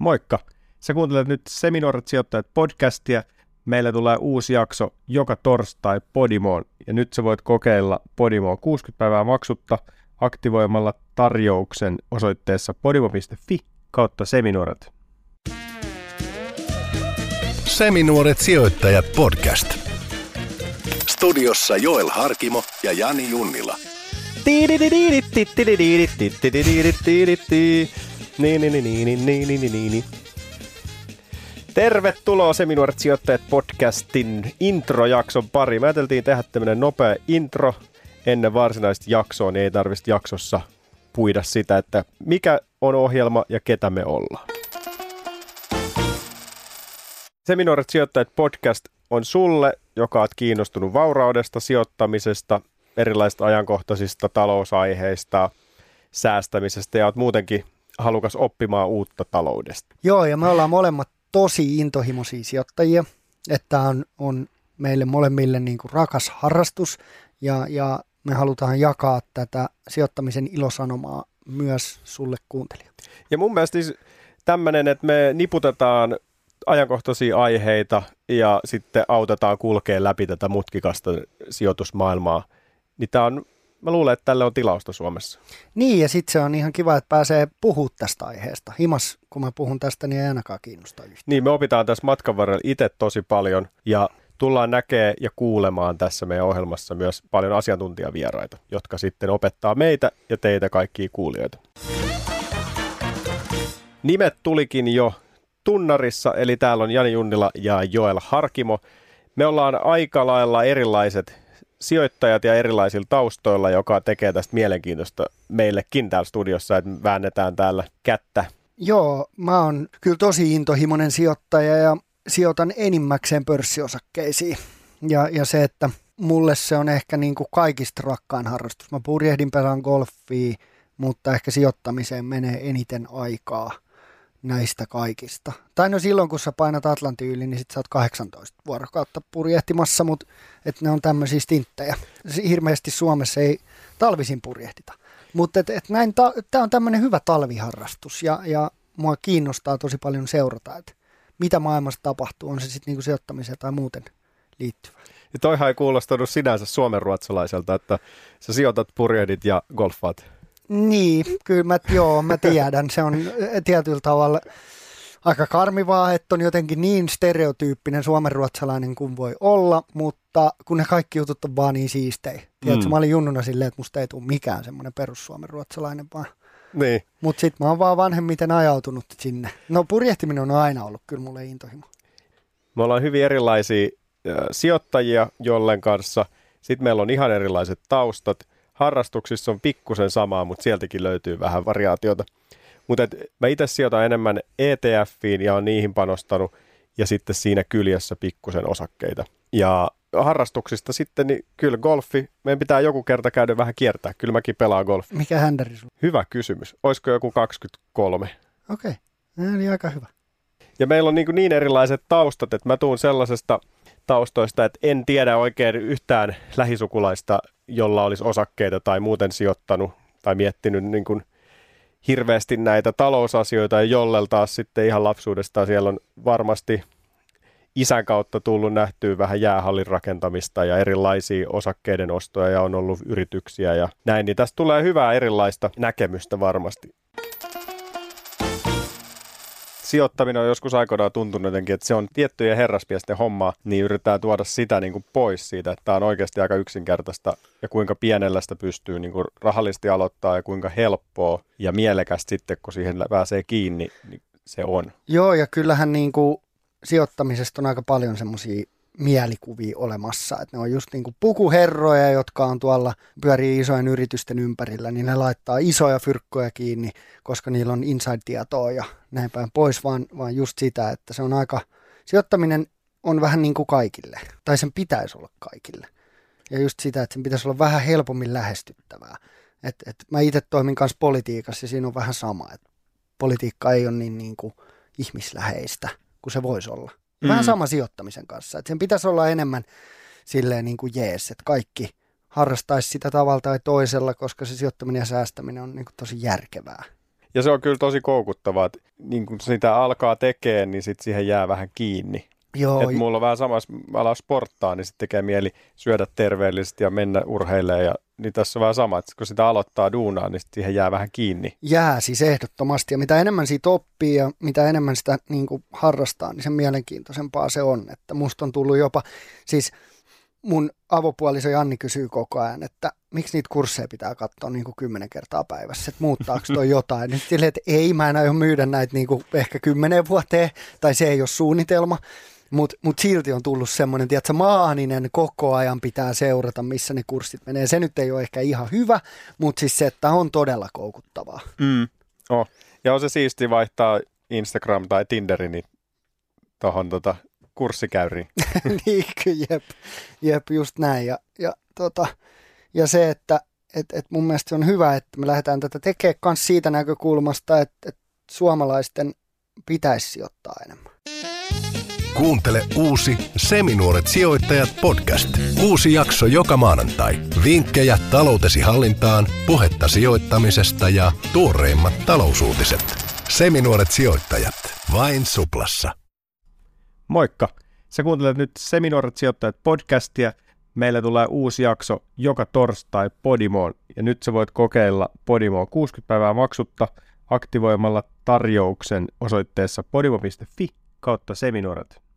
Moikka! Sä kuuntelet nyt Seminoorat sijoittajat podcastia. Meillä tulee uusi jakso joka torstai Podimoon ja nyt sä voit kokeilla Podimoa 60 päivää maksutta aktivoimalla tarjouksen osoitteessa podimo.fi kautta Seminuoret. Seminuoret sijoittajat podcast. Studiossa Joel Harkimo ja Jani Junnila. Niin, niin, niin, niin, niin, niin, niin, niin. Tervetuloa Seminuoret sijoittajat podcastin introjakson pari. Mä ajateltiin tehdä tämmönen nopea intro ennen varsinaista jaksoa, niin ei tarvitsisi jaksossa puida sitä, että mikä on ohjelma ja ketä me ollaan. Seminuoret sijoittajat podcast on sulle, joka oot kiinnostunut vauraudesta, sijoittamisesta, erilaisista ajankohtaisista talousaiheista, säästämisestä ja oot muutenkin halukas oppimaan uutta taloudesta. Joo, ja me ollaan molemmat tosi intohimoisia sijoittajia, että on, on meille molemmille niin kuin rakas harrastus ja, ja me halutaan jakaa tätä sijoittamisen ilosanomaa myös sulle kuuntelijalle. Ja mun mielestä siis tämmöinen, että me niputetaan ajankohtaisia aiheita ja sitten autetaan kulkea läpi tätä mutkikasta sijoitusmaailmaa, niin tämä on mä luulen, että tälle on tilausta Suomessa. Niin, ja sitten se on ihan kiva, että pääsee puhumaan tästä aiheesta. Himas, kun mä puhun tästä, niin ei ainakaan kiinnosta yhtään. Niin, me opitaan tässä matkan varrella itse tosi paljon, ja tullaan näkee ja kuulemaan tässä meidän ohjelmassa myös paljon asiantuntijavieraita, jotka sitten opettaa meitä ja teitä kaikkia kuulijoita. Nimet tulikin jo tunnarissa, eli täällä on Jani Junnila ja Joel Harkimo. Me ollaan aika lailla erilaiset sijoittajat ja erilaisilla taustoilla, joka tekee tästä mielenkiintoista meillekin täällä studiossa, että väännetään täällä kättä. Joo, mä oon kyllä tosi intohimoinen sijoittaja ja sijoitan enimmäkseen pörssiosakkeisiin. Ja, ja se, että mulle se on ehkä niin kuin kaikista rakkaan harrastus. Mä purjehdin pelaan golfia, mutta ehkä sijoittamiseen menee eniten aikaa – näistä kaikista. Tai no silloin, kun sä painat Atlantin yli, niin sit sä oot 18 vuorokautta purjehtimassa, mutta et ne on tämmöisiä stinttejä. Hirveästi Suomessa ei talvisin purjehdita. Mutta et, et näin, ta- tämä on tämmöinen hyvä talviharrastus ja, ja mua kiinnostaa tosi paljon seurata, että mitä maailmassa tapahtuu, on se sitten niinku sijoittamiseen tai muuten liittyvä. Ja toihan ei kuulostanut sinänsä suomenruotsalaiselta, että sä sijoitat, purjehdit ja golfaat. Niin, kyllä mä, joo, mä tiedän. Se on eh, tietyllä tavalla aika karmivaa, että on jotenkin niin stereotyyppinen suomenruotsalainen kuin voi olla, mutta kun ne kaikki jutut on vaan niin siistejä. Tiedätkö, mm. mä olin junnuna silleen, että musta ei tule mikään semmoinen perussuomenruotsalainen vaan. Niin. Mutta sitten mä oon vaan vanhemmiten ajautunut sinne. No purjehtiminen on aina ollut kyllä mulle intohimo. Me ollaan hyvin erilaisia äh, sijoittajia jollen kanssa. Sitten meillä on ihan erilaiset taustat harrastuksissa on pikkusen samaa, mutta sieltäkin löytyy vähän variaatiota. Mutta mä itse sijoitan enemmän ETFiin ja on niihin panostanut ja sitten siinä kyljessä pikkusen osakkeita. Ja harrastuksista sitten, niin kyllä golfi, meidän pitää joku kerta käydä vähän kiertää. Kyllä mäkin pelaan golfia. Mikä händäri sulla? Hyvä kysymys. Olisiko joku 23? Okei, okay. eli aika hyvä. Ja meillä on niin, niin erilaiset taustat, että mä tuun sellaisesta taustoista, että en tiedä oikein yhtään lähisukulaista, jolla olisi osakkeita tai muuten sijoittanut tai miettinyt niin kuin hirveästi näitä talousasioita ja jollel taas sitten ihan lapsuudesta siellä on varmasti isän kautta tullut nähtyä vähän jäähallin rakentamista ja erilaisia osakkeiden ostoja ja on ollut yrityksiä ja näin, niin tästä tulee hyvää erilaista näkemystä varmasti sijoittaminen on joskus aikoinaan tuntunut jotenkin, että se on tiettyjen herraspiesten hommaa, niin yritetään tuoda sitä niin kuin pois siitä, että tämä on oikeasti aika yksinkertaista ja kuinka pienellä sitä pystyy niin kuin rahallisesti aloittaa ja kuinka helppoa ja mielekästä sitten, kun siihen pääsee kiinni, niin se on. Joo, ja kyllähän niin kuin sijoittamisesta on aika paljon semmoisia mielikuvia olemassa. Että ne on just niin kuin pukuherroja, jotka on tuolla, pyörii isojen yritysten ympärillä, niin ne laittaa isoja fyrkkoja kiinni, koska niillä on inside-tietoa ja näin päin pois, vaan, vaan just sitä, että se on aika, sijoittaminen on vähän niin kuin kaikille, tai sen pitäisi olla kaikille. Ja just sitä, että sen pitäisi olla vähän helpommin lähestyttävää. Et, et mä itse toimin kanssa politiikassa ja siinä on vähän sama, että politiikka ei ole niin, niin kuin ihmisläheistä kuin se voisi olla. Mm. Vähän sama sijoittamisen kanssa. Että sen pitäisi olla enemmän silleen niin kuin jees, että kaikki harrastaisi sitä tavalla tai toisella, koska se sijoittaminen ja säästäminen on niin kuin tosi järkevää. Ja se on kyllä tosi koukuttavaa, että niin kun sitä alkaa tekemään, niin sit siihen jää vähän kiinni. Joo, Et mulla on vähän sama, jos mä alan sporttaa, niin sitten tekee mieli syödä terveellisesti ja mennä urheilemaan. Ja, niin tässä on vähän sama, että kun sitä aloittaa duunaa, niin siihen jää vähän kiinni. jää siis ehdottomasti. Ja mitä enemmän siitä oppii ja mitä enemmän sitä niin kuin harrastaa, niin sen mielenkiintoisempaa se on. Että musta on tullut jopa, siis mun avopuoliso Janni kysyy koko ajan, että miksi niitä kursseja pitää katsoa niin kuin kymmenen kertaa päivässä, että muuttaako toi jotain. Nyt silleen, että ei, mä en aio myydä näitä niin kuin ehkä kymmenen vuoteen, tai se ei ole suunnitelma. Mutta mut silti on tullut semmoinen, että maaninen koko ajan pitää seurata, missä ne kurssit menee. Se nyt ei ole ehkä ihan hyvä, mutta siis se, että on todella koukuttavaa. Mm. Oh. Ja on se siisti vaihtaa Instagram tai Tinderi niin tuohon tota, kurssikäyriin. niin, jep, jep, just näin. Ja, ja, tota, ja se, että et, et mun mielestä on hyvä, että me lähdetään tätä tekemään myös siitä näkökulmasta, että, että suomalaisten pitäisi sijoittaa enemmän. Kuuntele uusi Seminuoret sijoittajat podcast. Uusi jakso joka maanantai. Vinkkejä taloutesi hallintaan, puhetta sijoittamisesta ja tuoreimmat talousuutiset. Seminuoret sijoittajat. Vain Suplassa. Moikka! Sä kuuntelet nyt Seminuoret sijoittajat podcastia. Meillä tulee uusi jakso joka torstai Podimoon ja nyt sä voit kokeilla Podimoa 60 päivää maksutta aktivoimalla tarjouksen osoitteessa podimo.fi kautta seminuoret.